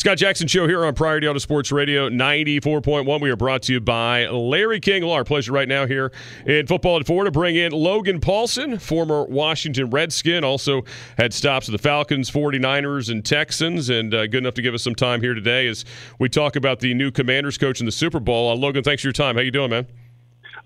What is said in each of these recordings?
Scott Jackson Show here on Priority Auto Sports Radio 94.1. We are brought to you by Larry King. Our pleasure right now here in football at four to bring in Logan Paulsen, former Washington Redskin, also had stops at the Falcons, 49ers, and Texans, and uh, good enough to give us some time here today as we talk about the new Commanders coach in the Super Bowl. Uh, Logan, thanks for your time. How you doing, man?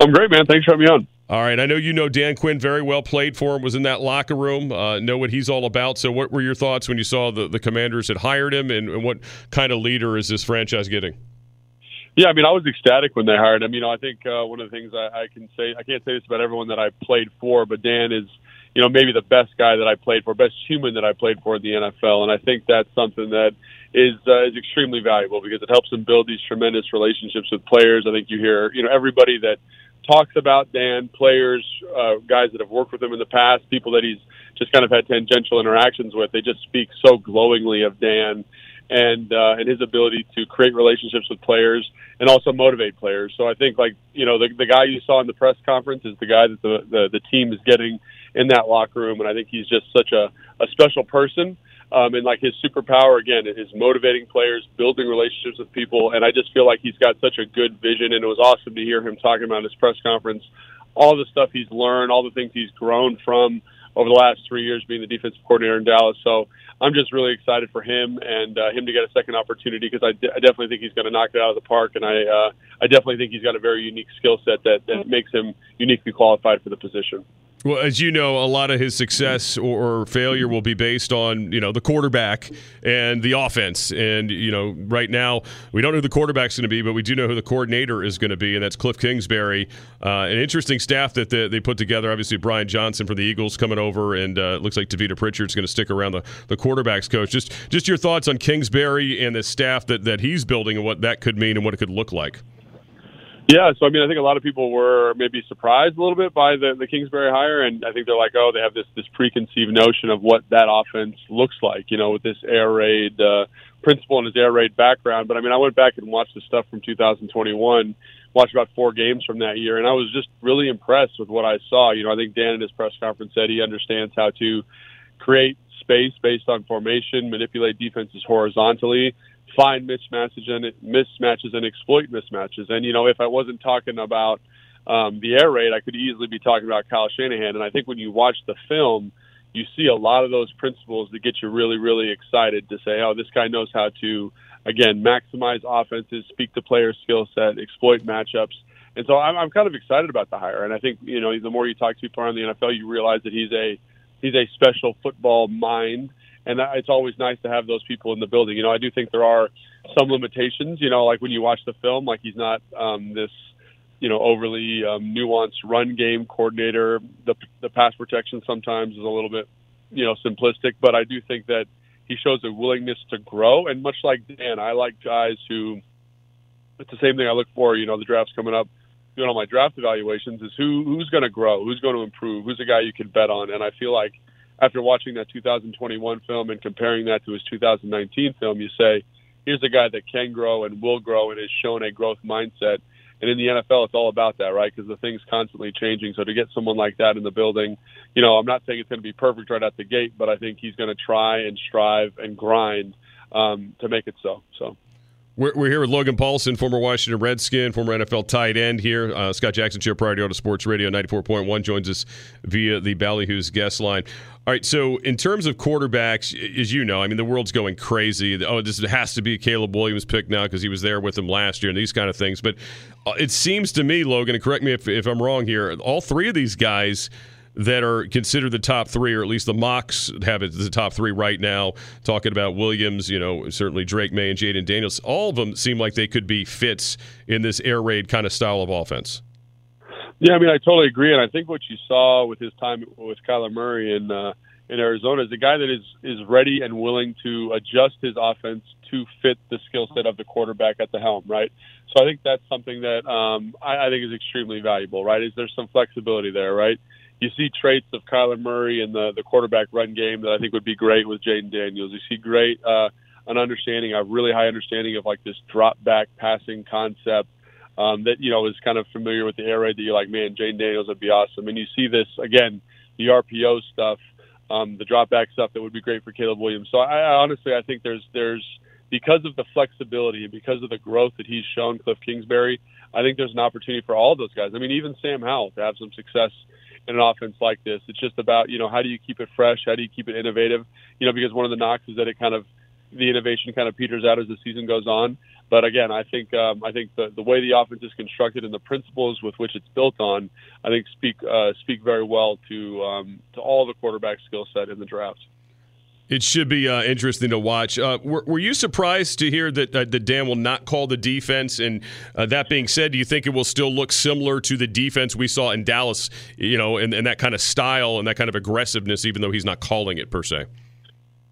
I'm great, man. Thanks for having me on. All right, I know you know Dan Quinn very well. Played for him, was in that locker room, uh, know what he's all about. So, what were your thoughts when you saw the, the Commanders had hired him, and, and what kind of leader is this franchise getting? Yeah, I mean, I was ecstatic when they hired him. You know, I think uh, one of the things I, I can say, I can't say this about everyone that I played for, but Dan is, you know, maybe the best guy that I played for, best human that I played for in the NFL, and I think that's something that is uh, is extremely valuable because it helps him build these tremendous relationships with players. I think you hear, you know, everybody that talks about Dan, players, uh, guys that have worked with him in the past, people that he's just kind of had tangential interactions with. They just speak so glowingly of Dan and uh, and his ability to create relationships with players and also motivate players. So I think like you know the the guy you saw in the press conference is the guy that the the, the team is getting in that locker room, and I think he's just such a a special person. Um, and like his superpower again is motivating players, building relationships with people, and I just feel like he's got such a good vision. And it was awesome to hear him talking about his press conference all the stuff he's learned, all the things he's grown from over the last three years being the defensive coordinator in Dallas. So I'm just really excited for him and uh, him to get a second opportunity because I, d- I definitely think he's going to knock it out of the park, and I uh, I definitely think he's got a very unique skill set that that makes him uniquely qualified for the position. Well, as you know, a lot of his success or, failure will be based on you know the quarterback and the offense. And you know, right now we don't know who the quarterback's going to be, but we do know who the coordinator is going to be, and that's Cliff Kingsbury. Uh, an interesting staff that they, they, put together. Obviously, Brian Johnson from the Eagles coming over, and uh, it looks like Tavita Pritchard's going to stick around the the quarterbacks coach. Just just your thoughts on Kingsbury and the staff that that he's building, and what that could mean, and what it could look like. Yeah, so I mean, I think a lot of people were maybe surprised a little bit by the the Kingsbury hire, and I think they're like, oh, they have this this preconceived notion of what that offense looks like, you know, with this air raid uh, principle and his air raid background. But I mean, I went back and watched the stuff from 2021, watched about four games from that year, and I was just really impressed with what I saw. You know, I think Dan in his press conference said he understands how to create space based on formation, manipulate defenses horizontally find mismatches and mismatches and exploit mismatches. And you know, if I wasn't talking about um, the air raid, I could easily be talking about Kyle Shanahan. And I think when you watch the film, you see a lot of those principles that get you really, really excited to say, "Oh, this guy knows how to again maximize offenses, speak to player skill set, exploit matchups." And so I'm, I'm kind of excited about the hire. And I think you know, the more you talk to people around the NFL, you realize that he's a he's a special football mind and it's always nice to have those people in the building. You know, I do think there are some limitations. You know, like when you watch the film, like he's not um, this, you know, overly um, nuanced run game coordinator. The the pass protection sometimes is a little bit, you know, simplistic. But I do think that he shows a willingness to grow. And much like Dan, I like guys who. It's the same thing I look for. You know, the draft's coming up. Doing all my draft evaluations is who who's going to grow, who's going to improve, who's a guy you can bet on. And I feel like after watching that 2021 film and comparing that to his 2019 film, you say, here's a guy that can grow and will grow and has shown a growth mindset. And in the NFL, it's all about that, right? Because the thing's constantly changing. So to get someone like that in the building, you know, I'm not saying it's going to be perfect right out the gate, but I think he's going to try and strive and grind um, to make it so. So. We're, we're here with Logan Paulsen, former Washington Redskin, former NFL tight end here. Uh, Scott Jackson, Chair Priority Auto Sports Radio 94.1, joins us via the Ballyhoo's guest line. All right, so in terms of quarterbacks, as you know, I mean, the world's going crazy. Oh, this has to be Caleb Williams pick now because he was there with him last year and these kind of things. But uh, it seems to me, Logan, and correct me if, if I'm wrong here, all three of these guys – that are considered the top three, or at least the mocks have it the top three right now. Talking about Williams, you know, certainly Drake Maye and Jayden Daniels. All of them seem like they could be fits in this air raid kind of style of offense. Yeah, I mean, I totally agree, and I think what you saw with his time with Kyler Murray in uh, in Arizona is a guy that is is ready and willing to adjust his offense to fit the skill set of the quarterback at the helm, right? So I think that's something that um, I, I think is extremely valuable, right? Is there some flexibility there, right? You see traits of Kyler Murray in the the quarterback run game that I think would be great with Jayden Daniels. You see great uh, an understanding, a really high understanding of like this drop back passing concept um, that you know is kind of familiar with the air raid that you're like, man, Jayden Daniels would be awesome. And you see this again, the RPO stuff, um, the drop back stuff that would be great for Caleb Williams. So I, I honestly I think there's there's because of the flexibility and because of the growth that he's shown, Cliff Kingsbury, I think there's an opportunity for all those guys. I mean, even Sam Howell to have some success in an offense like this. It's just about you know how do you keep it fresh, how do you keep it innovative? You know, because one of the knocks is that it kind of the innovation kind of peters out as the season goes on. But again, I think um, I think the, the way the offense is constructed and the principles with which it's built on, I think speak uh, speak very well to um, to all the quarterback skill set in the draft. It should be uh, interesting to watch. Uh, were, were, you surprised to hear that, uh, that Dan will not call the defense? And uh, that being said, do you think it will still look similar to the defense we saw in Dallas? You know, and, and that kind of style and that kind of aggressiveness, even though he's not calling it per se.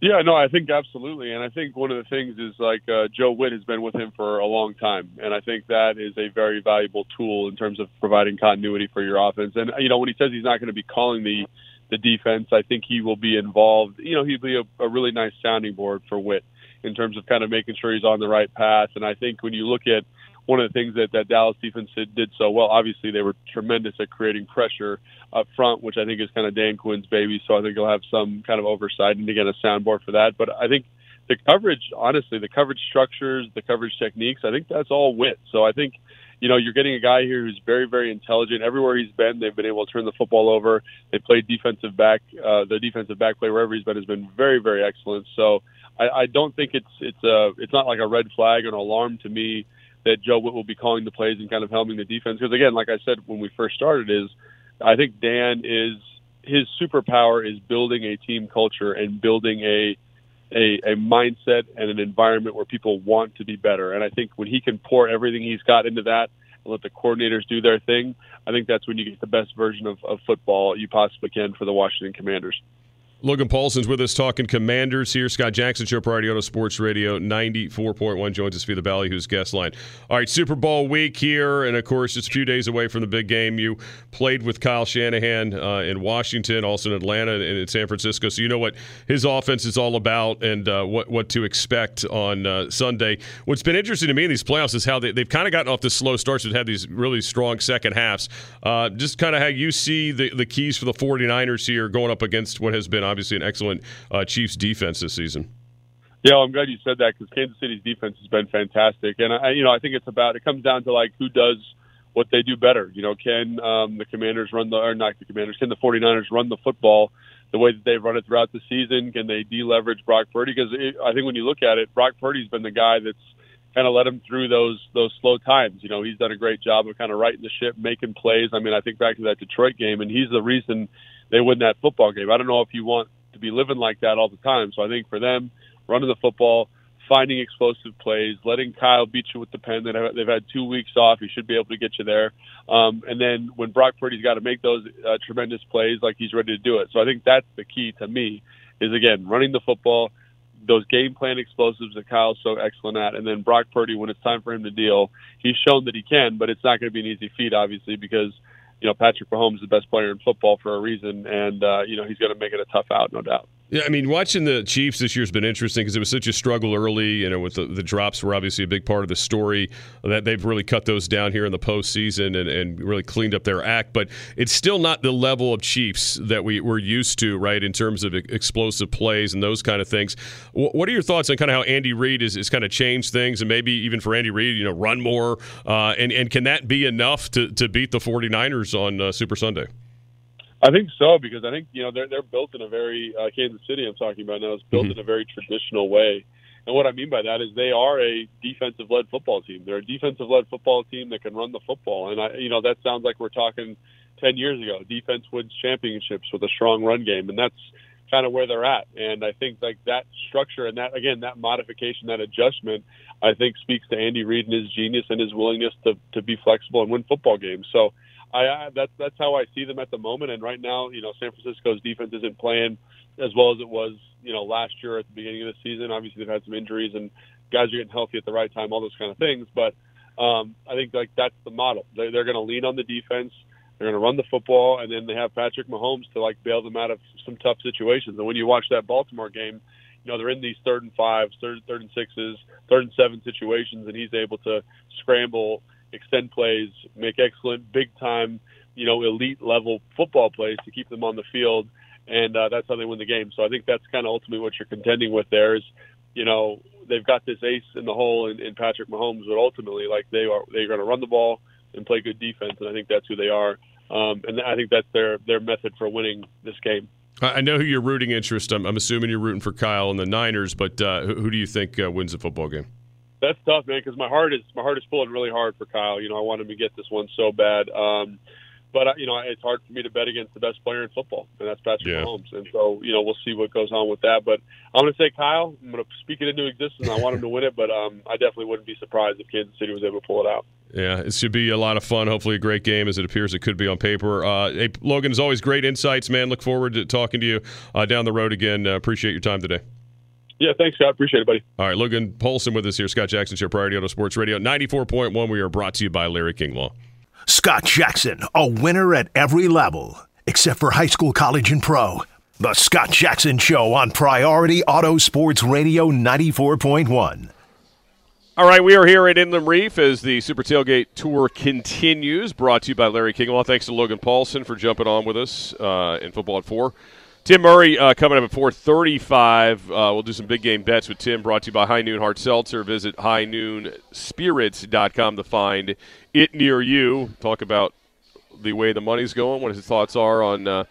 Yeah, no, I think absolutely, and I think one of the things is like uh, Joe Whitt has been with him for a long time, and I think that is a very valuable tool in terms of providing continuity for your offense. And you know, when he says he's not going to be calling the the defense, I think he will be involved. You know, he'd be a, a really nice sounding board for Whitt in terms of kind of making sure he's on the right path. And I think when you look at one of the things that that Dallas defense did, did so well. Obviously, they were tremendous at creating pressure up front, which I think is kind of Dan Quinn's baby. So I think he'll have some kind of oversight and to get a soundboard for that. But I think the coverage, honestly, the coverage structures, the coverage techniques, I think that's all Whitt. So I think you know, you're getting a guy here who's very, very intelligent. Everywhere he's been, they've been able to turn the football over. They played defensive back. Uh, the defensive back play wherever he's been has been very, very excellent. So I, I don't think it's it's a it's not like a red flag or an alarm to me that Joe Whitt will be calling the plays and kind of helming the defense. Because again, like I said when we first started, is I think Dan is his superpower is building a team culture and building a a, a mindset and an environment where people want to be better. And I think when he can pour everything he's got into that and let the coordinators do their thing, I think that's when you get the best version of, of football you possibly can for the Washington Commanders. Logan Paulsen's with us talking Commanders here. Scott Jackson, Show Priority Auto Sports Radio 94.1 joins us via the Ballyhoo's guest line. All right, Super Bowl week here, and of course, it's a few days away from the big game. You played with Kyle Shanahan uh, in Washington, also in Atlanta and in San Francisco, so you know what his offense is all about and uh, what, what to expect on uh, Sunday. What's been interesting to me in these playoffs is how they, have kind of gotten off the slow starts and had these really strong second halves. Uh, just kind of how you see the, the keys for the 49ers here going up against what has been obviously an excellent uh, Chiefs defense this season. Yeah, well, I'm glad you said that because Kansas City's defense has been fantastic, and I, you know, I think it's about it comes down to like who does what they do better. You know, can um, the Commanders run the or not the Commanders? Can the 49ers run the football the way that they've run it throughout the season? Can they deleverage Brock Purdy? Because I think when you look at it, Brock Purdy's been the guy that's kind of led him through those those slow times. You know, he's done a great job of kind of righting the ship, making plays. I mean, I think back to that Detroit game, and he's the reason they win that football game. I don't know if you want to be living like that all the time. So I think for them, running the football, finding explosive plays, letting Kyle beat you with the pen. That they've had two weeks off. He should be able to get you there. Um, and then when Brock Purdy's got to make those uh, tremendous plays, like he's ready to do it. So I think that's the key to me. Is again running the football, those game plan explosives that Kyle's so excellent at, and then Brock Purdy when it's time for him to deal, he's shown that he can, but it's not going to be an easy feat, obviously, because you know, Patrick Mahomes is the best player in football for a reason, and uh, you know he's going to make it a tough out, no doubt. Yeah, I mean, watching the Chiefs this year has been interesting because it was such a struggle early. You know, with the, the, drops were obviously a big part of the story. That they've really cut those down here in the postseason and, and really cleaned up their act. But it's still not the level of Chiefs that we were used to, right, in terms of explosive plays and those kind of things. What are your thoughts on kind of how Andy Reid has, has kind of changed things and maybe even for Andy Reid, you know, run more? Uh, and, and can that be enough to, to beat the 49ers on uh, Super Sunday? I think so because I think you know they're they're built in a very uh, Kansas City. I'm talking about now is built mm-hmm. in a very traditional way, and what I mean by that is they are a defensive led football team. They're a defensive led football team that can run the football, and I you know that sounds like we're talking ten years ago. Defense wins championships with a strong run game, and that's kind of where they're at. And I think like that structure and that again that modification, that adjustment, I think speaks to Andy Reid and his genius and his willingness to to be flexible and win football games. So I, I that's that's how I see them at the moment. And right now, you know, San Francisco's defense isn't playing as well as it was, you know, last year at the beginning of the season. Obviously, they've had some injuries and guys are getting healthy at the right time, all those kind of things. But um, I think like that's the model. They're, they're going to lean on the defense. They're going to run the football, and then they have Patrick Mahomes to like bail them out of some tough situations. And when you watch that Baltimore game, you know they're in these third and fives, third, third and sixes, third and seven situations, and he's able to scramble extend plays, make excellent big time, you know, elite level football plays to keep them on the field, and uh, that's how they win the game. So I think that's kind of ultimately what you're contending with there is, you know, they've got this ace in the hole in, in Patrick Mahomes, but ultimately, like they are, they're going to run the ball and play good defense, and I think that's who they are. Um, and I think that's their their method for winning this game. I know who you're rooting interest. I'm, I'm assuming you're rooting for Kyle and the Niners, but uh, who, who, do you think uh, wins the football game? That's tough, man, because my heart is my heart is pulling really hard for Kyle. You know, I want him to get this one so bad. Um, but uh, you know, it's hard for me to bet against the best player in football, and that's Patrick yeah. Mahomes. And so, you know, we'll see what goes on with that. But I'm going to say Kyle. I'm going to speak it into existence. I want him to win it, but um, I definitely wouldn't be surprised if Kansas City was able to pull it out. Yeah, it should be a lot of fun. Hopefully, a great game as it appears it could be on paper. Uh, hey, Logan, as always, great insights, man. Look forward to talking to you uh, down the road again. Uh, appreciate your time today. Yeah, thanks, Scott. Appreciate it, buddy. All right, Logan Paulsen with us here, Scott Jackson Show, Priority Auto Sports Radio, 94.1. We are brought to you by Larry King Law. Scott Jackson, a winner at every level, except for high school, college, and pro. The Scott Jackson Show on Priority Auto Sports Radio 94.1. All right, we are here at Inland Reef as the Super Tailgate Tour continues, brought to you by Larry Kinglaw. Thanks to Logan Paulsen for jumping on with us uh, in Football at 4. Tim Murray uh, coming up at 435. Uh, we'll do some big game bets with Tim, brought to you by High Noon Hard Seltzer. Visit highnoonspirits.com to find it near you. Talk about the way the money's going, what his thoughts are on uh,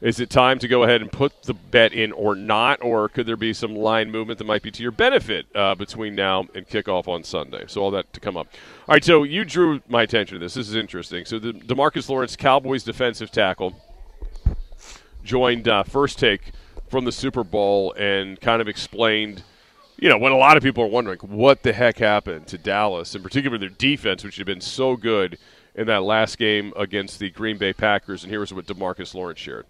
is it time to go ahead and put the bet in or not, or could there be some line movement that might be to your benefit uh, between now and kickoff on Sunday? So all that to come up. All right, so you drew my attention to this. This is interesting. So the Demarcus Lawrence, Cowboys defensive tackle – joined uh, First Take from the Super Bowl and kind of explained, you know, when a lot of people are wondering what the heck happened to Dallas, in particular their defense, which had been so good in that last game against the Green Bay Packers. And here's what Demarcus Lawrence shared.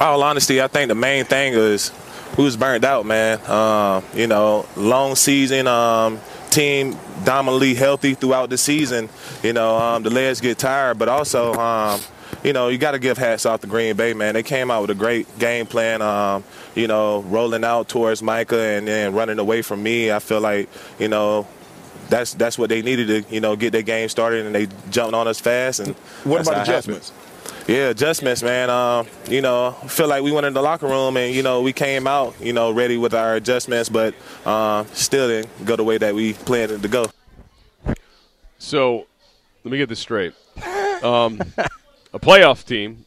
All honesty, I think the main thing is who's burnt out, man. Um, you know, long season, um, team dominantly healthy throughout the season. You know, um, the legs get tired, but also um, you know, you got to give hats off to Green Bay, man. They came out with a great game plan. Um, you know, rolling out towards Micah and then running away from me. I feel like, you know, that's that's what they needed to, you know, get their game started, and they jumped on us fast. And what about adjustments? Yeah, adjustments, man. Um, you know, feel like we went in the locker room and you know we came out, you know, ready with our adjustments, but uh, still didn't go the way that we planned it to go. So, let me get this straight. Um, a playoff team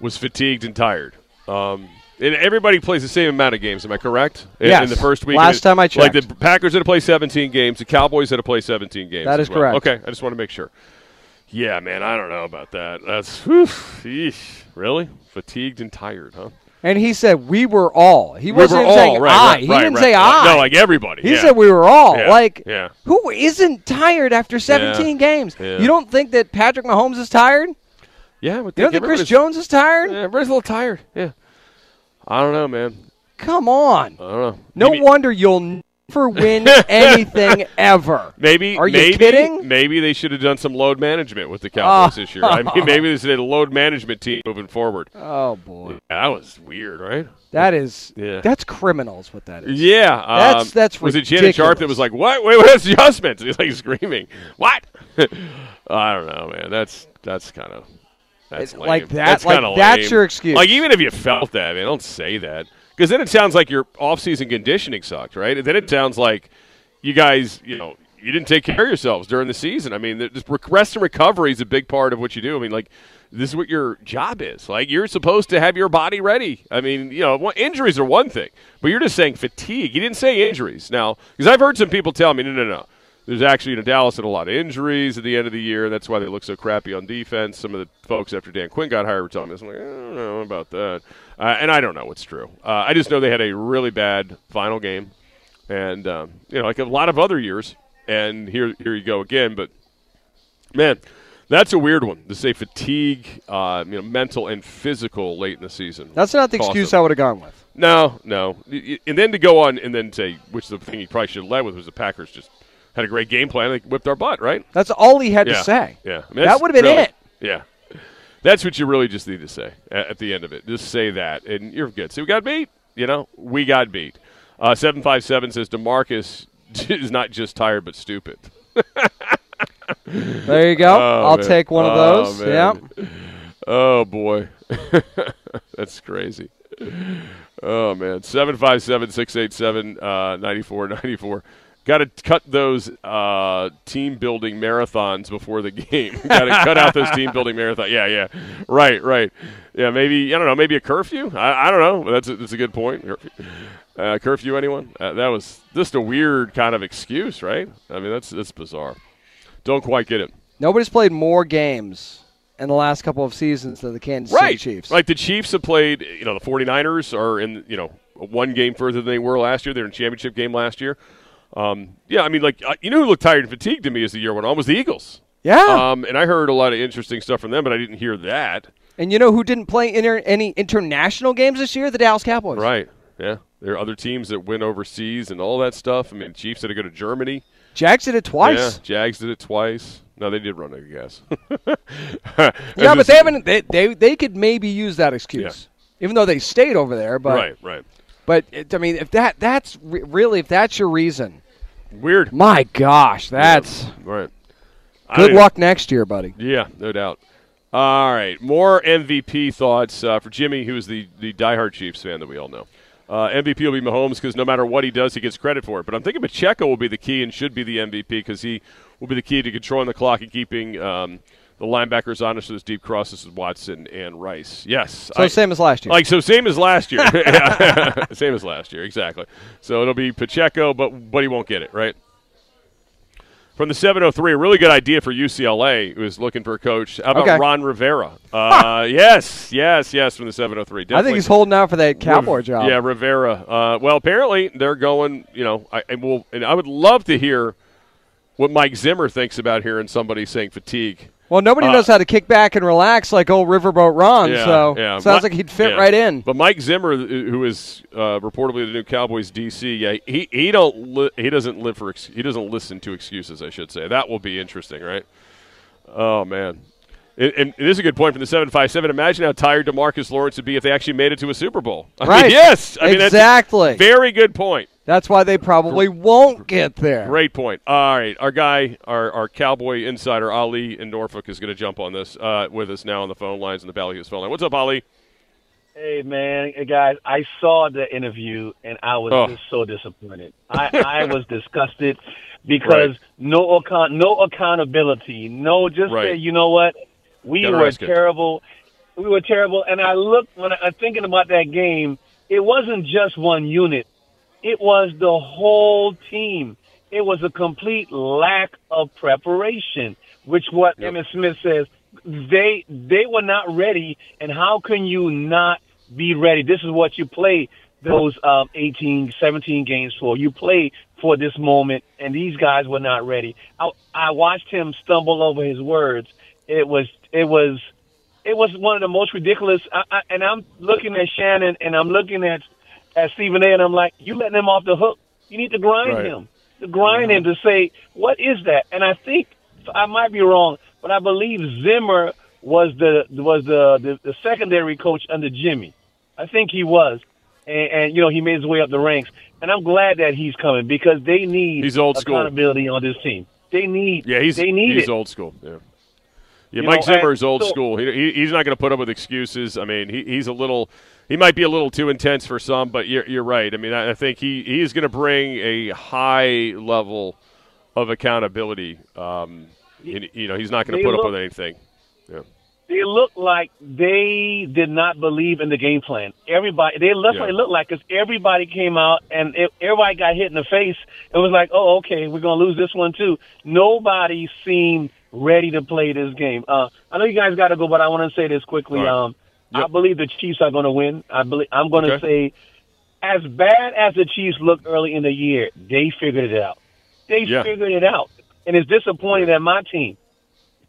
was fatigued and tired. Um, and everybody plays the same amount of games. Am I correct? Yes. In the first week, last time I checked, like the Packers had to play 17 games, the Cowboys had to play 17 games. That is well. correct. Okay, I just want to make sure. Yeah, man, I don't know about that. That's whew, eesh, really fatigued and tired, huh? And he said we were all. He we wasn't all, saying right, I. Right, he right, didn't say I. No, like everybody. He yeah. said we were all. Yeah, like yeah. who isn't tired after 17 games? You don't think that Patrick Mahomes is tired? Yeah, you don't think Chris Jones is tired? Yeah, everybody's a little tired. Yeah, I don't know, man. Come on. I don't know. No Maybe- wonder you'll never win anything ever. Maybe Are you maybe, kidding? Maybe they should have done some load management with the Cowboys Oh. this year. I mean, maybe this is a load management team moving forward. Oh boy, That was weird, right? that is Yeah. that's criminals. What that is? Yeah, um, That's- that's was it Shannon Sharpe that was like, "What? Wait, what adjustments?" He's like screaming, "What?" I don't know, man. That's that's kind of that's lame. like that- That's like that's lame. your excuse. Like even if you felt that, man, don't say that because then it sounds like your off-season conditioning sucked, right? And then it sounds like you guys, you know, you didn't take care of yourselves during the season. I mean, rest and recovery is a big part of what you do. I mean, like this is what your job is. Like you're supposed to have your body ready. I mean, you know, injuries are one thing, but you're just saying fatigue. You didn't say injuries. Now, because I've heard some people tell me, no, no, no. There's actually, you know, Dallas had a lot of injuries at the end of the year. That's why they look so crappy on defense. Some of the folks after Dan Quinn got hired were telling me this. I'm like, I don't know about that. Uh, and I don't know what's true. Uh, I just know they had a really bad final game. And, um, you know, like a lot of other years. And here, here you go again. But, man, that's a weird one to say fatigue, uh, you know, mental and physical late in the season. That's not the excuse. I would have gone with. No, no. And then to go on and then say, which the thing he probably should have led with was the Packers just had a great game plan. They whipped our butt, right? That's all he had yeah. to say. Yeah. I mean, That would have been really- it. Yeah. That's what you really just need to say at, at the end of it. Just say that, and you're good. So we got beat. You know, we got beat. Uh, 757 says DeMarcus is not just tired, but stupid. There you go. Oh, I'll man. take one of Oh, those. man. yeah. Oh, boy. That's crazy. oh man, seven five seven six eight seven uh, ninety four ninety four. Got to cut those uh, team building marathons before the game. Got to cut out those team building marathons. Yeah, yeah, right, right. Yeah, maybe I don't know. Maybe a curfew. I, I don't know. That's a, that's a good point. Uh, curfew, anyone? Uh, that was just a weird kind of excuse, right? I mean, that's that's bizarre. Don't quite get it. Nobody's played more games in the last couple of seasons than the Kansas right. City Chiefs. Like the Chiefs have played, you know, the 49ers are in, you know, one game further than they were last year. They're in championship game last year. Um, yeah, I mean, like, you know who looked tired and fatigued to me as the year went on was the Eagles. Yeah. Um, and I heard a lot of interesting stuff from them, but I didn't hear that. And you know who didn't play inter- any international games this year? The Dallas Cowboys. Right. Yeah. There are other teams that went overseas and all that stuff. I mean, Chiefs had to go to Germany. Jags did it twice. Yeah, Jags did it twice. No, they did run, it, I guess. yeah, but they haven't. They, they they could maybe use that excuse, yeah. even though they stayed over there. But right, right. But it, I mean, if that that's re- really if that's your reason, weird. My gosh, that's yeah, right. Good luck next year, buddy. Yeah, no doubt. All right, more MVP thoughts uh, for Jimmy, who is the the diehard Chiefs fan that we all know. Uh, MVP will be Mahomes because no matter what he does, he gets credit for it. But I'm thinking Pacheco will be the key and should be the MVP because he will be the key to controlling the clock and keeping um, the linebackers honest with his deep crosses is Watson and Rice. Yes. So I, same as last year. Like, so same as last year. same as last year, exactly. So it'll be Pacheco, but, but he won't get it, right? From the 703, a really good idea for UCLA who is looking for a coach. How about okay. Ron Rivera? Uh, yes, yes, yes, from the 703. Definitely. I think he's holding out for that Cowboy Riv- job. Yeah, Rivera. Uh, well, apparently they're going, you know, I, I, will, and I would love to hear what Mike Zimmer thinks about hearing somebody saying fatigue. Well, nobody uh, knows how to kick back and relax like old Riverboat Ron, yeah, so yeah. sounds like he'd fit yeah. right in. But Mike Zimmer, who is uh, reportedly the new Cowboys DC, yeah, he he don't li- he doesn't live for ex- he doesn't listen to excuses. I should say that will be interesting, right? Oh man, and, and this is a good point from the seven five seven. Imagine how tired Demarcus Lawrence would be if they actually made it to a Super Bowl. I right? Mean, yes, I mean exactly. very good point. That's why they probably won't get there. Great point. All right, our guy, our, our Cowboy insider Ali in Norfolk is going to jump on this uh, with us now on the phone lines in the Ballyhoo's phone line. What's up, Ali? Hey man, hey guys, I saw the interview and I was oh. just so disappointed. I, I was disgusted because right. no account, no accountability, no just right. say, you know what, we Gotta were terrible, we were terrible. And I looked when I, I'm thinking about that game, it wasn't just one unit it was the whole team. It was a complete lack of preparation, which what yep. Emmitt Smith says they they were not ready. And how can you not be ready? This is what you play those um, 18, 17 games for. You play for this moment, and these guys were not ready. I, I watched him stumble over his words. It was it was it was one of the most ridiculous. I, I, and I'm looking at Shannon, and I'm looking at at Stephen A. And I'm like, you letting him off the hook. You need to grind right. him, to grind mm-hmm. him to say, what is that? And I think I might be wrong, but I believe Zimmer was the was the the, the secondary coach under Jimmy. I think he was, and, and, you know he made his way up the ranks. And I'm glad that he's coming because they need he's old school. accountability on this team. They need yeah he's they need he's it. old school yeah. Yeah, You Mike know, Zimmer is old so- school. He, he, he's not going to put up with excuses. I mean, he, he's a little, he might be a little too intense for some, but you're, you're right. I mean, I, I think he, he's going to bring a high level of accountability. Um, and, you know, he's not going to put up with anything. Yeah. They looked like they did not believe in the game plan. Everybody, they looked Yeah. like it looked like because everybody came out and it, everybody got hit in the face. It was like, oh, okay, we're gonna lose this one too. Nobody seemed ready to play this game. Uh, I know you guys got to go, but I want to say this quickly. Right. Um, I believe the Chiefs are going to win. I believe I'm going to Okay. say, as bad as the Chiefs looked early in the year, they figured it out. They Yeah. figured it out, and it's disappointing that my team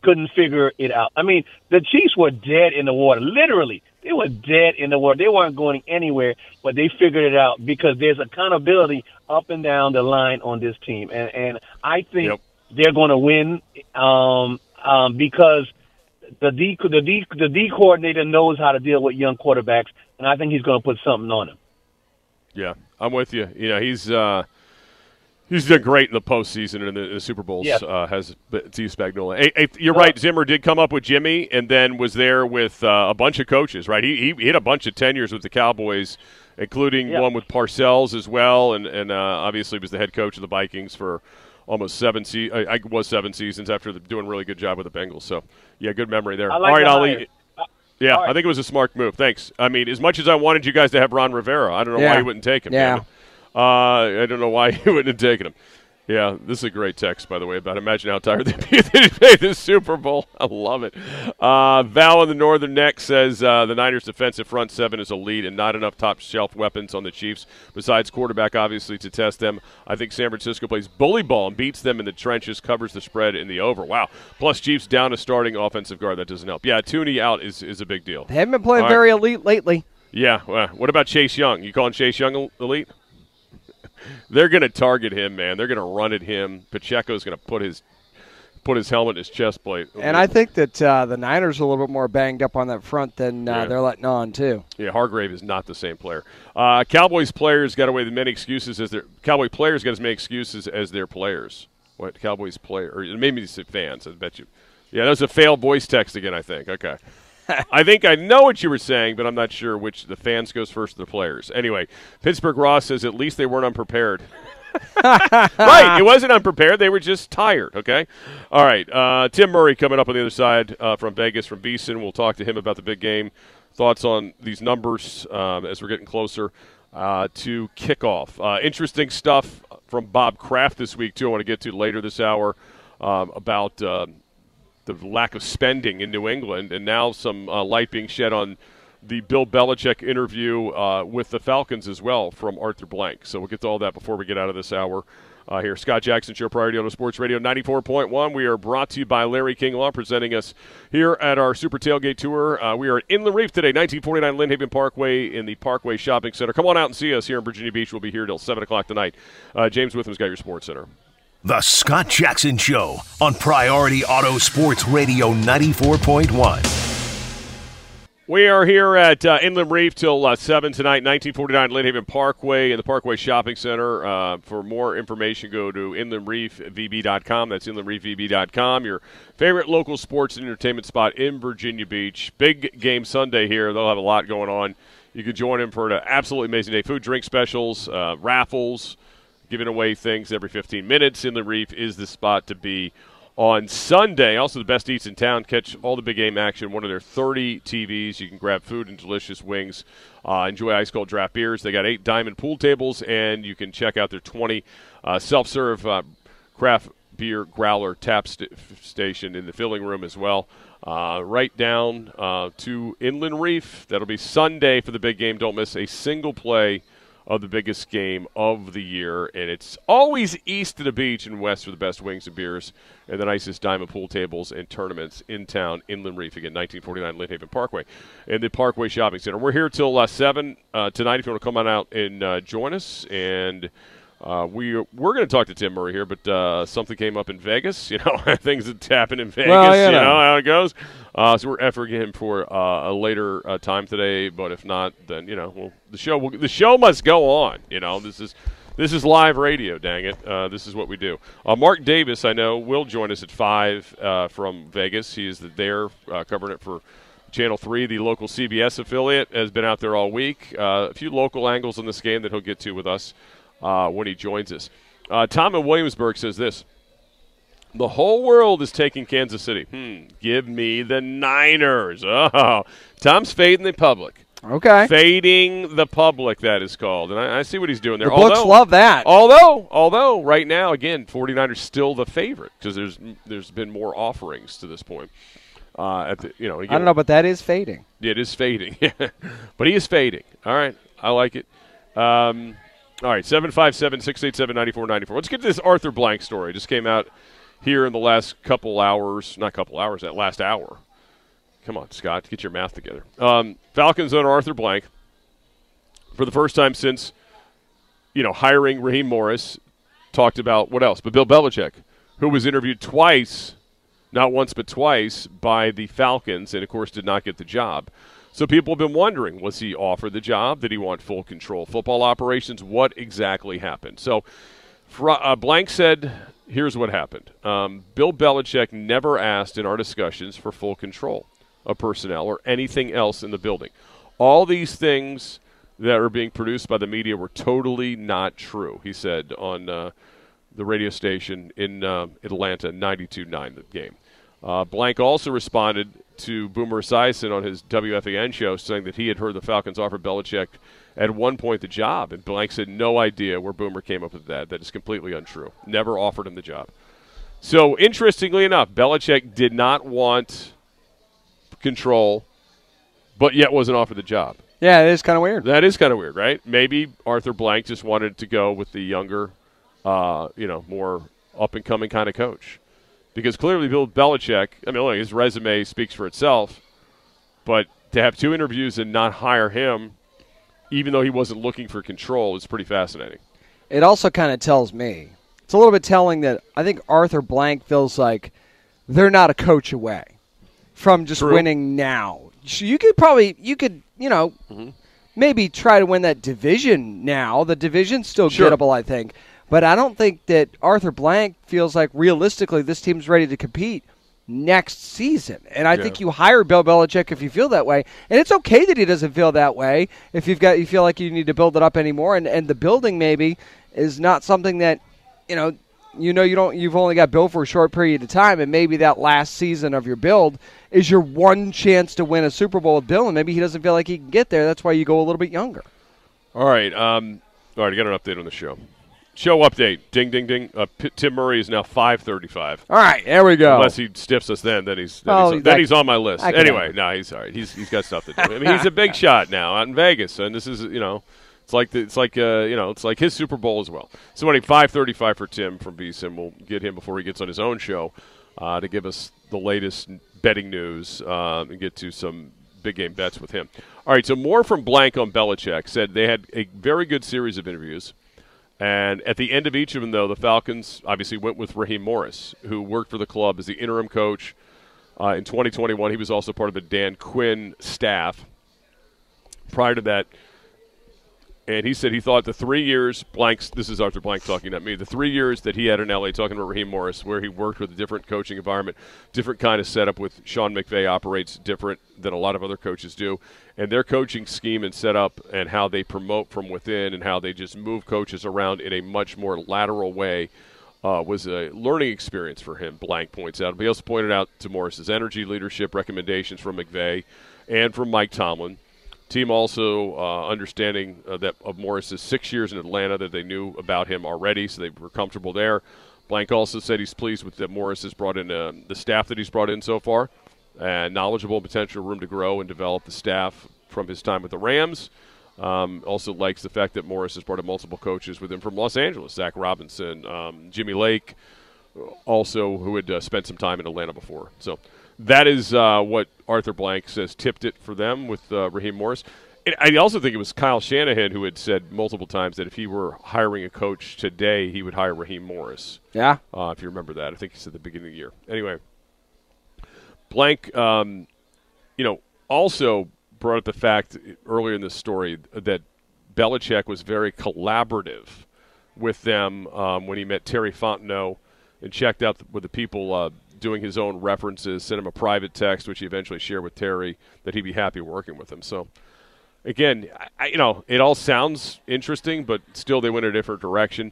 couldn't figure it out. I mean, the Chiefs were dead in the water. Literally, they were dead in the water. They weren't going anywhere, but they figured it out because there's accountability up and down the line on this team, and and I think Yep. they're going to win um, um, because the D the D the D coordinator knows how to deal with young quarterbacks, and I think he's going to put something on him. Yeah, I'm with you. You know, he's uh, He's done great in the postseason and the, the Super Bowls. Uh, has Steve Spagnuolo. Hey, hey, you're right. Zimmer did come up with Jimmy, and then was there with uh, a bunch of coaches. Right, he, he had a bunch of tenures with the Cowboys, including Yeah. one with Parcells as well, and and uh, obviously was the head coach of the Vikings for almost seven. Se- I, I was seven seasons after the, doing a really good job with the Bengals. So yeah, good memory there. Like All right, the Ali. hire. Yeah, all right. I think it was a smart move. Thanks. I mean, as much as I wanted you guys to have Ron Rivera, I don't know why Yeah. you wouldn't take him. Yeah. damn. Uh, I don't know why you wouldn't have taken him. Yeah, this is a great text, by the way, about imagine how tired they'd be if they pay the Super Bowl. I love it. Uh, Val in the Northern Neck says uh, the Niners' defensive front seven is elite and not enough top shelf weapons on the Chiefs, besides quarterback, obviously, to test them. I think San Francisco plays bully ball and beats them in the trenches, covers the spread in the over. Wow. Plus, Chiefs down a starting offensive guard. That doesn't help. Yeah, Thuney out is, is a big deal. They haven't been playing All right. very elite lately. Yeah. Well, what about Chase Young? You calling Chase Young elite? They're going to target him, man. They're going to run at him. Pacheco's going to put his put his helmet in his chest plate. And I think that uh, the Niners are a little bit more banged up on that front than uh, Yeah. they're letting on too. yeah, Hargrave is not the same player. Uh, Cowboys players got away with many excuses as their Cowboy players got as many excuses as their players. What Cowboys player or maybe it's fans? I bet you. Yeah, that was a failed voice text again. I think. Okay. I think I know what you were saying, but I'm not sure which the fans goes first the players. Anyway, Pittsburgh Ross says at least they weren't unprepared. right, it wasn't unprepared. They were just tired. Okay, all right. Uh, Tim Murray coming up on the other side uh, from Vegas from VSiN. We'll talk to him about the big game, thoughts on these numbers um, as we're getting closer uh, to kickoff. Uh, interesting stuff from Bob Kraft this week too. I want to get to later this hour um, about. Uh, the lack of spending in New England, and now some uh, light being shed on the Bill Belichick interview uh, with the Falcons as well from Arthur Blank. So we'll get to all that before we get out of this hour. Uh, here, Scott Jackson, Show Priority Auto Sports Radio 94.1. We are brought to you by Larry King Law, presenting us here at our Super Tailgate Tour. Uh, we are at Inland Reef today, 1949 Lynnhaven Parkway in the Parkway Shopping Center. Come on out and see us here in Virginia Beach. We'll be here till 7 o'clock tonight. Uh, James Witham's got your Sports Center. The Scott Jackson Show on Priority Auto Sports Radio 94.1. We are here at uh, Inland Reef till uh, 7 tonight, 1949 Lynnhaven Parkway in the Parkway Shopping Center. Uh, for more information, go to inlandreefvb.com. That's inlandreefvb.com. Your favorite local sports and entertainment spot in Virginia Beach. Big game Sunday here. They'll have a lot going on. You can join them for an absolutely amazing day. Food, drink specials, uh, raffles, giving away things every 15 minutes. Inland Reef is the spot to be on Sunday. Also, the best eats in town. Catch all the big game action. One of their 30 TVs. You can grab food and delicious wings. Uh, enjoy ice cold draft beers. They got eight diamond pool tables, and you can check out their 20 uh, self serve uh, craft beer growler tap st- station in the filling room as well. Uh, right down uh, to Inland Reef. That'll be Sunday for the big game. Don't miss a single play of the biggest game of the year. And it's always east of the beach and west for the best wings and beers and the nicest diamond pool tables and tournaments in town, Inland Reef. Again, 1949 Lynnhaven Parkway and the Parkway Shopping Center. We're here till uh, 7 uh, tonight if you want to come on out and uh, join us. And uh, we we're going to talk to Tim Murray here, but uh, something came up in Vegas. You know, things that happen in Vegas. Well, you you know. how it goes. Uh, so we're efforting him for uh, a later uh, time today. But if not, then you know, well, the show will, the show must go on. You know, this is this is live radio. Dang it, uh, this is what we do. Uh, Mark Davis, I know, will join us at five uh, from Vegas. He is there uh, covering it for. Channel 3, the local CBS affiliate, has been out there all week. Uh, a few local angles in this game that he'll get to with us uh, when he joins us. Uh, Tom in Williamsburg says this The whole world is taking Kansas City. Hmm, give me the Niners. Oh, Tom's fading the public. Okay. Fading the public, that is called. And I, I see what he's doing there. The books love that. Although, although right now, again, 49ers still the favorite because there's there's been more offerings to this point. Uh, at the, you know, I don't know, but that is fading. it is fading, but he is fading. All right, I like it. Um, all right, 757 687 9494. Let's get to this Arthur Blank story. It just came out here in the last couple hours, not couple hours, that last hour. Come on, Scott, get your math together. Um, Falcons owner Arthur Blank, for the first time since, you know, hiring Raheem Morris, talked about what else? But Bill Belichick, who was interviewed twice, not once but twice, by the Falcons, and of course did not get the job. So people have been wondering: Was he offered the job? Did he want full control football operations? What exactly happened? So uh, Blank said, here's what happened. Um, Bill Belichick never asked in our discussions for full control of personnel or anything else in the building. All these things that are being produced by the media were totally not true, he said on uh, the radio station in uh, Atlanta, 92 9, the game. Uh, Blank also responded to Boomer Esiason on his WFAN show, saying that he had heard the Falcons offer Belichick at one point the job, and Blank said no idea where Boomer came up with that. That is completely untrue. Never offered him the job. So interestingly enough, Belichick did not want control, but yet wasn't offered the job. Yeah, it is kind of weird. That is kind of weird, right? Maybe Arthur Blank just wanted to go with the younger, uh, you know, more up and coming kind of coach because clearly Bill Belichick, I mean, look, his resume speaks for itself, but to have two interviews and not hire him, even though he wasn't looking for control, is pretty fascinating. It also kind of tells me it's a little bit telling that I think Arthur Blank feels like they're not a coach away from just True. winning now. You could probably, you could, you know, Mm-hmm. maybe try to win that division now. The division's still Sure. gettable, I think. But I don't think that Arthur Blank feels like realistically this team's ready to compete next season. And I Yeah. think you hire Bill Belichick if you feel that way. And it's okay that he doesn't feel that way if you've got you feel like you need to build it up anymore and, and the building maybe is not something that, you know, you know you don't you've only got built for a short period of time and maybe that last season of your build is your one chance to win a Super Bowl with Bill and maybe he doesn't feel like he can get there. That's why you go a little bit younger. All right. Um, all right, I got an update on the show. Show update. Ding, ding, ding. Uh, P- Tim Murray is now 535. All right, there we go. Unless he stiffs us then, then he's then, Oh, he's, that- then he's on my list. Anyway, no, he's all right. He's he's got stuff to do. I mean, he's a big shot now out in Vegas, and this is you know, it's like the, it's like uh, you know, it's like his Super Bowl as well. So anyway, five thirty five for Tim from VSiN. We'll get him before he gets on his own show uh, to give us the latest betting news um, and get to some big game bets with him. All right, so more from Blank on Belichick said they had a very good series of interviews. And at the end of each of them, though, the Falcons obviously went with Raheem Morris, who worked for the club as the interim coach uh, in 2021. He was also part of the Dan Quinn staff. Prior to that, and he said he thought the three years blanks. This is Arthur Blank talking, not me. The three years that he had in LA, talking about Raheem Morris, where he worked with a different coaching environment, different kind of setup. With Sean McVay operates different than a lot of other coaches do, and their coaching scheme and setup, and how they promote from within, and how they just move coaches around in a much more lateral way. Uh, was a learning experience for him. Blank points out. But he also pointed out to Morris's energy, leadership recommendations from McVay, and from Mike Tomlin. Team also uh, understanding uh, that of Morris's six years in Atlanta that they knew about him already, so they were comfortable there. Blank also said he's pleased with that Morris has brought in uh, the staff that he's brought in so far, and knowledgeable, potential room to grow and develop the staff from his time with the Rams. Um, also likes the fact that Morris has brought in multiple coaches with him from Los Angeles, Zach Robinson, um, Jimmy Lake, also who had uh, spent some time in Atlanta before. So that is uh, what Arthur Blank says tipped it for them with uh, Raheem Morris. And I also think it was Kyle Shanahan who had said multiple times that if he were hiring a coach today, he would hire Raheem Morris. Yeah. Uh, if you remember that, I think he said the beginning of the year. Anyway, Blank, um, you know, also brought up the fact earlier in this story that Belichick was very collaborative with them um, when he met Terry Fontenot and checked out with the people uh, doing his own references, sent him a private text, which he eventually shared with Terry, that he'd be happy working with him. So, again, I, you know, it all sounds interesting, but still they went in a different direction.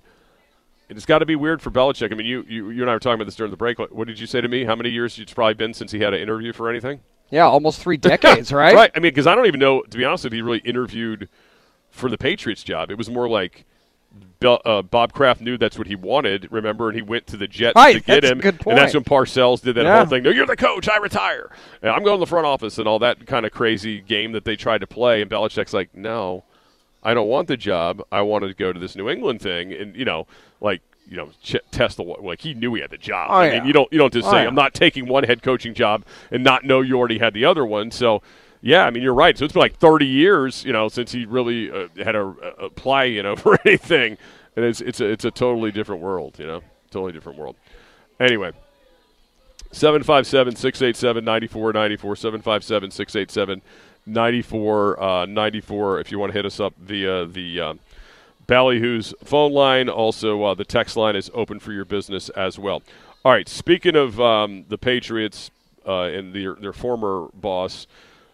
It's got to be weird for Belichick. I mean, you, you you and I were talking about this during the break. What, what did you say to me? How many years it's probably been since he had an interview for anything? Yeah, almost three decades, right? Right. I mean, because I don't even know, to be honest if he really interviewed for the Patriots job. It was more like uh, Bob Kraft knew that's what he wanted, remember, and he went to the Jets Right, to get him. And that's when Parcells did that Yeah. whole thing. No, you're the coach. I retire. And I'm going to the front office and all that kind of crazy game that they tried to play. And Belichick's like, no, I don't want the job. I wanted to go to this New England thing. And, you know, like, you know, ch- test the like he knew he had the job. Oh, I yeah. mean, you don't you don't just Oh, say yeah. I'm not taking one head coaching job and not know you already had the other one. So, yeah, I mean you're right. So it's been like 30 years, you know, since he really uh, had to uh, apply, you know, for anything. And it's it's a, it's a totally different world, you know, totally different world. Anyway, 757 687 9494, 757 687 9494. If you want to hit us up via the uh, Ballyhoo's phone line. Also, uh, the text line is open for your business as well. All right. Speaking of um, the Patriots uh, and their their former boss,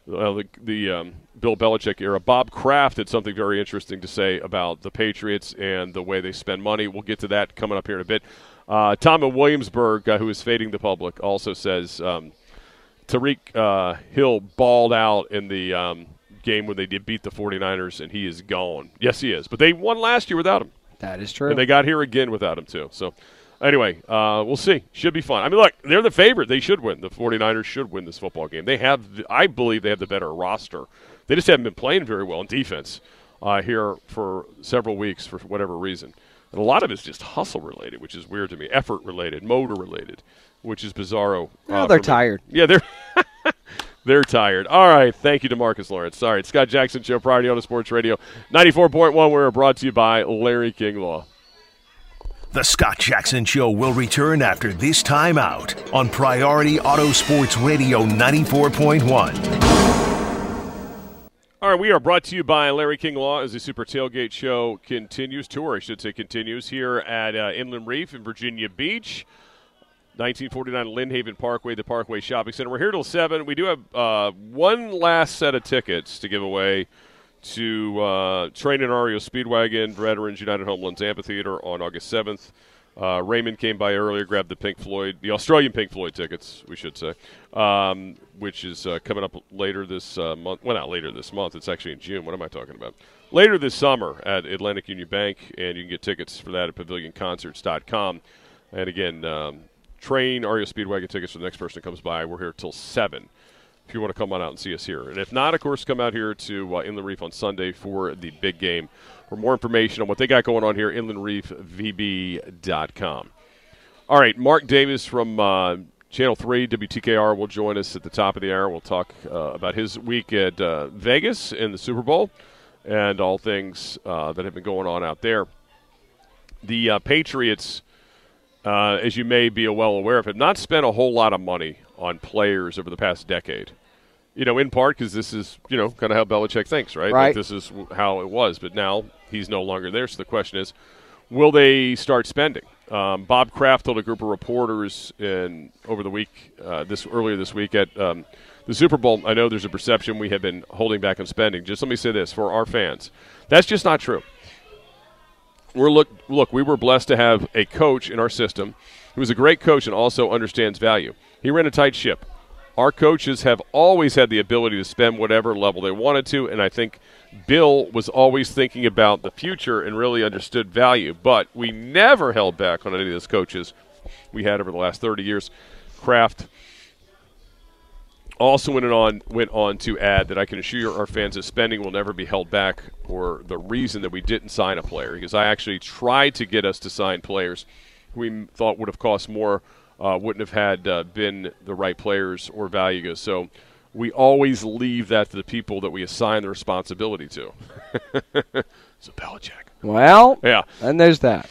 uh, the, the um, Bill Belichick era, Bob Kraft had something very interesting to say about the Patriots and the way they spend money. We'll get to that coming up here in a bit. Uh, Tom in Williamsburg, uh, who is fading the public, also says um, Tyreek uh, Hill balled out in the um, game when they did beat the 49ers, and he is gone. Yes, he is. But they won last year without him. That is true. And they got here again without him, too. So, anyway, uh, we'll see. Should be fun. I mean, look, they're the favorite. They should win. The 49ers should win this football game. They have, I believe, they have the better roster. They just haven't been playing very well in defense uh, here for several weeks for whatever reason. And a lot of it's just hustle related, which is weird to me. Effort related, motor related, which is bizarro. well, uh, they're for me. tired. Yeah, they're they're tired. All right, thank you to Marcus Lawrence. Sorry, it's Scott Jackson Show, Priority Auto Sports Radio, ninety four point one. We're brought to you by Larry King Law. The Scott Jackson Show will return after this timeout on Priority Auto Sports Radio 94.1. All right, we are brought to you by Larry King Law as the Super Tailgate Show continues, tour, I should say, continues here at uh, Inland Reef in Virginia Beach. 1949 Lynn Parkway, the Parkway Shopping Center. We're here till 7. We do have uh, one last set of tickets to give away to uh, Train and REO Speedwagon, Veterans United Home Loans Amphitheater on August 7th. Uh, Raymond came by earlier, grabbed the Pink Floyd, the Australian Pink Floyd tickets, we should say, um, which is uh, coming up later this uh, month. Well, not later this month. It's actually in June. What am I talking about? Later this summer at Atlantic Union Bank, and you can get tickets for that at pavilionconcerts.com. And again, um, train REO Speedwagon tickets for the next person that comes by. We're here till 7 if you want to come on out and see us here. And if not, of course, come out here to uh, Inland Reef on Sunday for the big game. For more information on what they got going on here, inlandreefvb.com. All right, Mark Davis from uh, Channel 3 WTKR will join us at the top of the hour. We'll talk uh, about his week at uh, Vegas in the Super Bowl and all things uh, that have been going on out there. The uh, Patriots, as you may be well aware of, have not spent a whole lot of money on players over the past decade. You know, in part because this is, you know, kind of how Belichick thinks, right? Right. Like this is how it was. But now he's no longer there. So the question is, will they start spending? Um, Bob Kraft told a group of reporters in over the week, uh, this earlier this week at um, the Super Bowl. I know there's a perception we have been holding back on spending. Just let me say this for our fans, that's just not true. We're look look. We were blessed to have a coach in our system who is a great coach and also understands value. He ran a tight ship. Our coaches have always had the ability to spend whatever level they wanted to, and I think Bill was always thinking about the future and really understood value. But we never held back on any of those coaches we had over the last 30 years. Kraft also went on went on to add that I can assure our fans that spending will never be held back or the reason that we didn't sign a player because I actually tried to get us to sign players we thought would have cost more uh, wouldn't have had uh, been the right players or value. So we always leave that to the people that we assign the responsibility to. so Belichick. Well, Yeah. and there's that.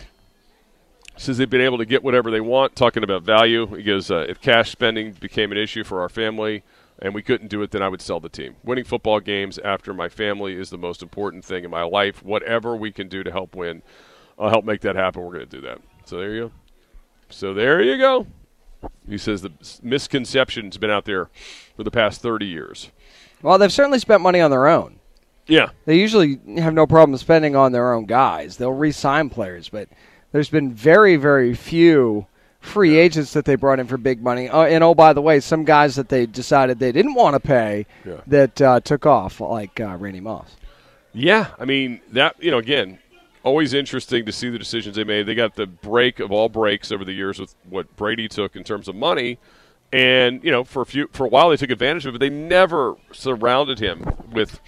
Says they've been able to get whatever they want, talking about value. He goes, uh, if cash spending became an issue for our family and we couldn't do it, then I would sell the team. Winning football games after my family is the most important thing in my life. Whatever we can do to help win, I'll help make that happen. We're going to do that. So there you go. So there you go. He says the misconception's been out there for the past 30 years. Well, they've certainly spent money on their own. Yeah. They usually have no problem spending on their own guys. They'll re-sign players, but there's been very, very few free agents that they brought in for big money. Uh, and oh, by the way, some guys that they decided they didn't want to pay Yeah. that uh, took off, like uh, Randy Moss. Yeah, I mean that. You know, again, always interesting to see the decisions they made. They got the break of all breaks over the years with what Brady took in terms of money, and you know, for a few for a while they took advantage of it. But they never surrounded him with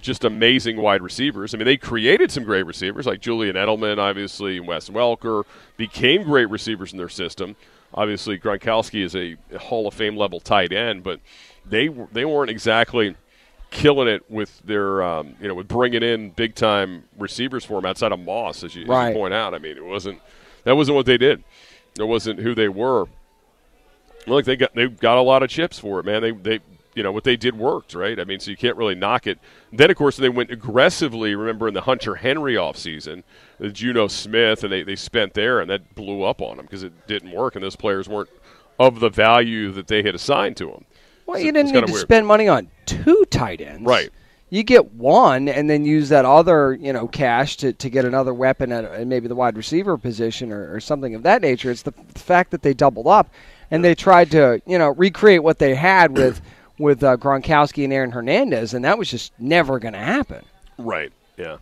just amazing wide receivers. I mean, they created some great receivers like Julian Edelman, obviously, and Wes Welker became great receivers in their system. Obviously, Gronkowski is a Hall of Fame level tight end, but they they weren't exactly killing it with their um, you know with bringing in big time receivers for him outside of Moss, as you, as you point out. I mean, it wasn't that wasn't what they did. It wasn't who they were. Look, they got they got a lot of chips for it, man. They they you know what they did worked, right? I mean, so you can't really knock it. Then of course they went aggressively. Remember in the Hunter Henry offseason, the Jonnu Smith, and they they spent there, and that blew up on them because it didn't work, and those players weren't of the value that they had assigned to them. Well, you didn't need to weird. spend money on two tight ends. Right. You get one and then use that other, you know, cash to, to get another weapon at at maybe the wide receiver position or, or something of that nature. It's the, f- fact that they doubled up and they tried to, you know, recreate what they had with with uh, Gronkowski and Aaron Hernandez, and that was just never going to happen. Right. Yeah.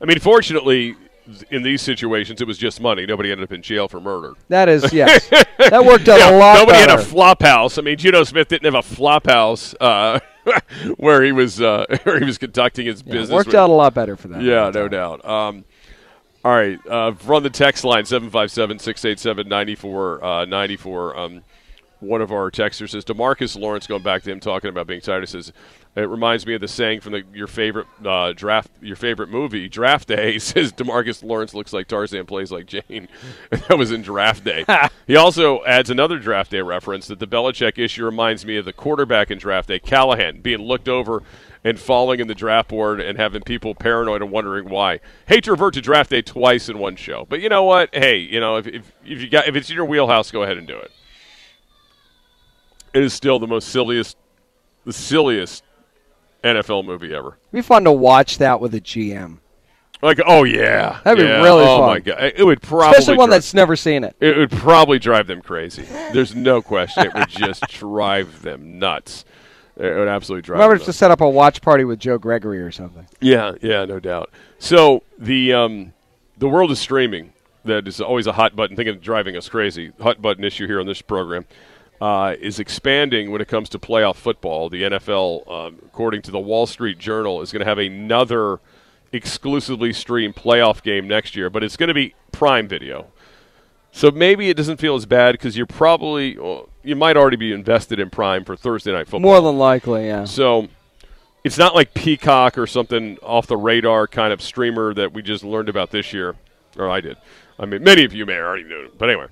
I mean, fortunately, in these situations, it was just money. Nobody ended up in jail for murder. That is, yes, that worked out Yeah, a lot nobody better. had a flop house. I mean, Jonnu Smith didn't have a flop house uh, where he was uh, where he was conducting his Yeah, business. worked with- out a lot better for that. Yeah, no doubt. Um, all right, uh, run the text line 757-687-9494. Um, one of our texters says Demarcus Lawrence. Going back to him talking about being tired, says it reminds me of the saying from the, your favorite uh, draft, your favorite movie, Draft Day. He says Demarcus Lawrence looks like Tarzan, plays like Jane. that was in Draft Day. he also adds another Draft Day reference that the Belichick issue reminds me of the quarterback in Draft Day, Callahan, being looked over and falling in the draft board and having people paranoid and wondering why. Hate to revert to draft day twice in one show, but you know what? Hey, you know if, if, if you got if it's in your wheelhouse, go ahead and do it. It is still the most silliest, the silliest NFL movie ever. It'd be fun to watch that with a GM, Like, oh yeah, That'd be Yeah. really oh fun. my god, it would probably especially one dri- that's never seen it. It would probably drive them crazy. There's no question. It would just drive them nuts. It would absolutely drive. Remember them to nuts. set up a watch party with Joe Gregory or something. Yeah, yeah, no doubt. So the um, the world is streaming. That is always a hot button thing of driving us crazy. Hot button issue here on this program uh, is expanding when it comes to playoff football. The NFL, um, according to the Wall Street Journal, is going to have another exclusively streamed playoff game next year, but it's going to be Prime Video. So maybe it doesn't feel as bad because you're probably well, you might already be invested in Prime for Thursday night football. More than likely, yeah. So it's not like Peacock or something off the radar kind of streamer that we just learned about this year, or I did. I mean, many of you may already know, but anyway.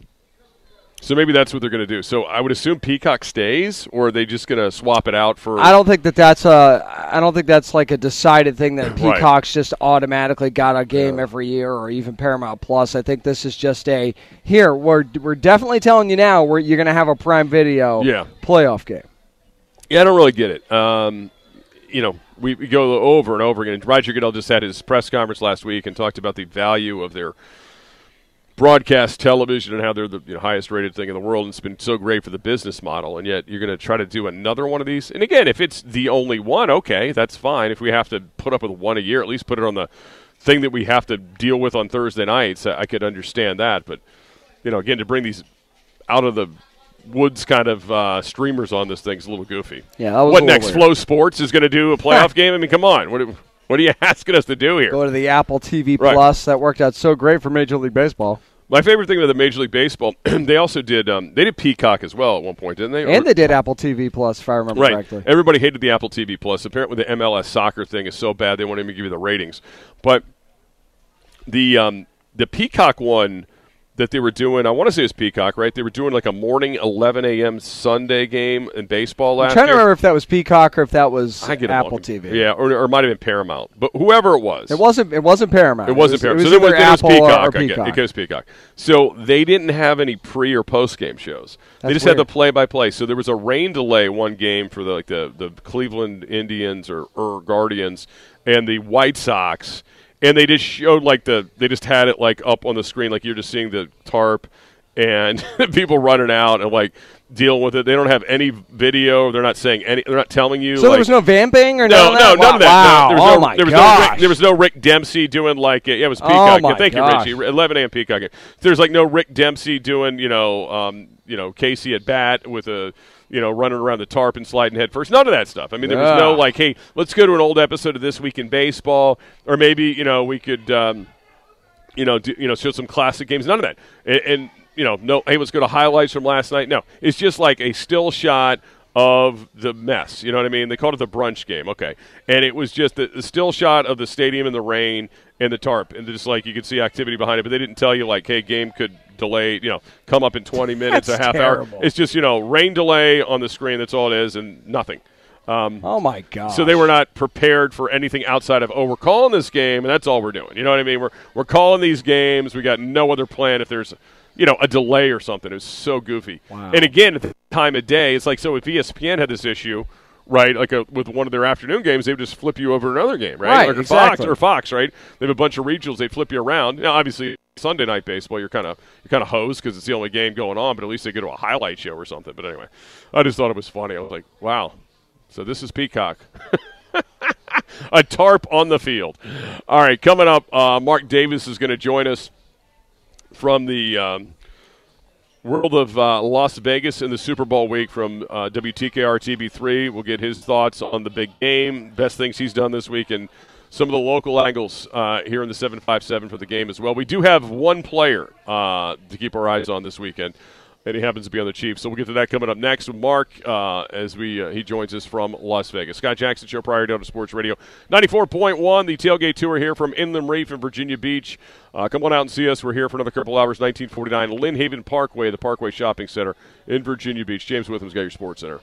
So maybe that's what they're going to do. So I would assume Peacock stays, or are they just going to swap it out for? I don't think that that's a. I don't think that's like a decided thing that Right. Peacock's just automatically got a game every year, or even Paramount Plus. I think this is just a here. We're we're definitely telling you now. We're you're going to have a Prime Video Yeah. playoff game. Yeah, I don't really get it. Um, you know, we, we go over and over again. Roger Goodell just had his press conference last week and talked about the value of their broadcast television and how they're the you know, highest rated thing in the world and it's been so great for the business model and yet you're going to try to do another one of these? And again if it's the only one okay that's fine. If we have to put up with one a year at least put it on the thing that we have to deal with on thursday nights i could understand that. But you know again to bring these out of the woods kind of uh, streamers on this thing's a little goofy. Yeah, what next weird. FloSports is going to do a playoff game? I mean come on. What, what are you asking us to do here Go to the Apple TV Right. Plus. That worked out so great for Major League Baseball, My favorite thing about the Major League Baseball, they also did um, they did Peacock as well at one point, didn't they? and Or- they did Apple TV Plus, if I remember right. correctly. Everybody hated the Apple TV Plus. Apparently, the MLS soccer thing is so bad they won't even give you the ratings. But the um, the Peacock one that they were doing, I want to say it was Peacock, right? They were doing like a morning 11 a.m. Sunday game in baseball last I'm trying to remember if that was Peacock or if that was I get 'em Apple TV. Yeah, or, or it might have been Paramount, but whoever it was, It wasn't. It wasn't Paramount. It wasn't It Paramount. was, so it was Apple or- Peacock. or get- Peacock. It goes Peacock. So they didn't have any pre or post game shows. they That's just had the play by play. So there was a rain delay one game for the like the, the Cleveland Indians or, or Guardians and the White Sox, and they just showed like the they just had it like up on the screen like you're just seeing the tarp and people running out and like dealing with it. They don't have any video. They're not saying any. They're not telling you. So like, there was no vamping or no, no, that? none of that. Wow. No, there was oh no, my there was gosh. no Rick, there was no Rick Dempsey doing like yeah, it was Oh Peacock. my Thank gosh. you, Richie. 11 a.m. Peacock. There's like no Rick Dempsey doing you know um, you know Casey at bat with a you know running around the tarp and sliding head first. None of that stuff. I mean, there was no like hey, let's go to an old episode of this week in baseball, or maybe you know we could. Um, you know, do, you know, show some classic games. None of that, and, and you know, no. Hey, let's go to highlights from last night. No, it's just like a still shot of the mess. You know what I mean? They called it the brunch game. Okay, and it was just the, still shot of the stadium in the rain and the tarp, and just like you could see activity behind it, but they didn't tell you like, hey, game could delay. You know, come up in twenty minutes, That's a half terrible. hour. It's just you know, rain delay on the screen. That's all it is, and nothing. Um, Oh my god. so they were not prepared for anything outside of oh we're calling this game and that's all we're doing. You know what I mean? We're we're calling these games. We got no other plan if there's you know a delay or something. It was so goofy. Wow. And again, at the time of day, it's like so if ESPN had this issue. Right, like a, with one of their afternoon games, they would just flip you over another game, right? Right, like exactly. Fox or Fox, right? They have a bunch of regionals. They flip you around. Now, obviously, Sunday night baseball, you're kind of you're kind of hosed because it's the only game going on. But at least they go to a highlight show or something. But anyway, I just thought it was funny. I was like, wow. So this is Peacock. a tarp on the field. All right, coming up, uh, Mark Davis is going to join us from the um, world of uh, Las Vegas in the Super Bowl week from uh, WTKR TV3. We'll get his thoughts on the big game, best things he's done this week, and some of the local angles uh, here in the 757 for the game as well. We do have one player uh, to keep our eyes on this weekend. And he happens to be on the Chiefs, so we'll get to that coming up next with Mark uh, as we uh, he joins us from Las Vegas. Scott Jackson Show, prior to Sports Radio, ninety four point one. The tailgate tour here from Inland Reef in Virginia Beach. Uh, come on out and see us. We're here for another couple hours. Nineteen forty nine, Lynnhaven Parkway, the Parkway Shopping Center in Virginia Beach. James Witham's got your Sports Center.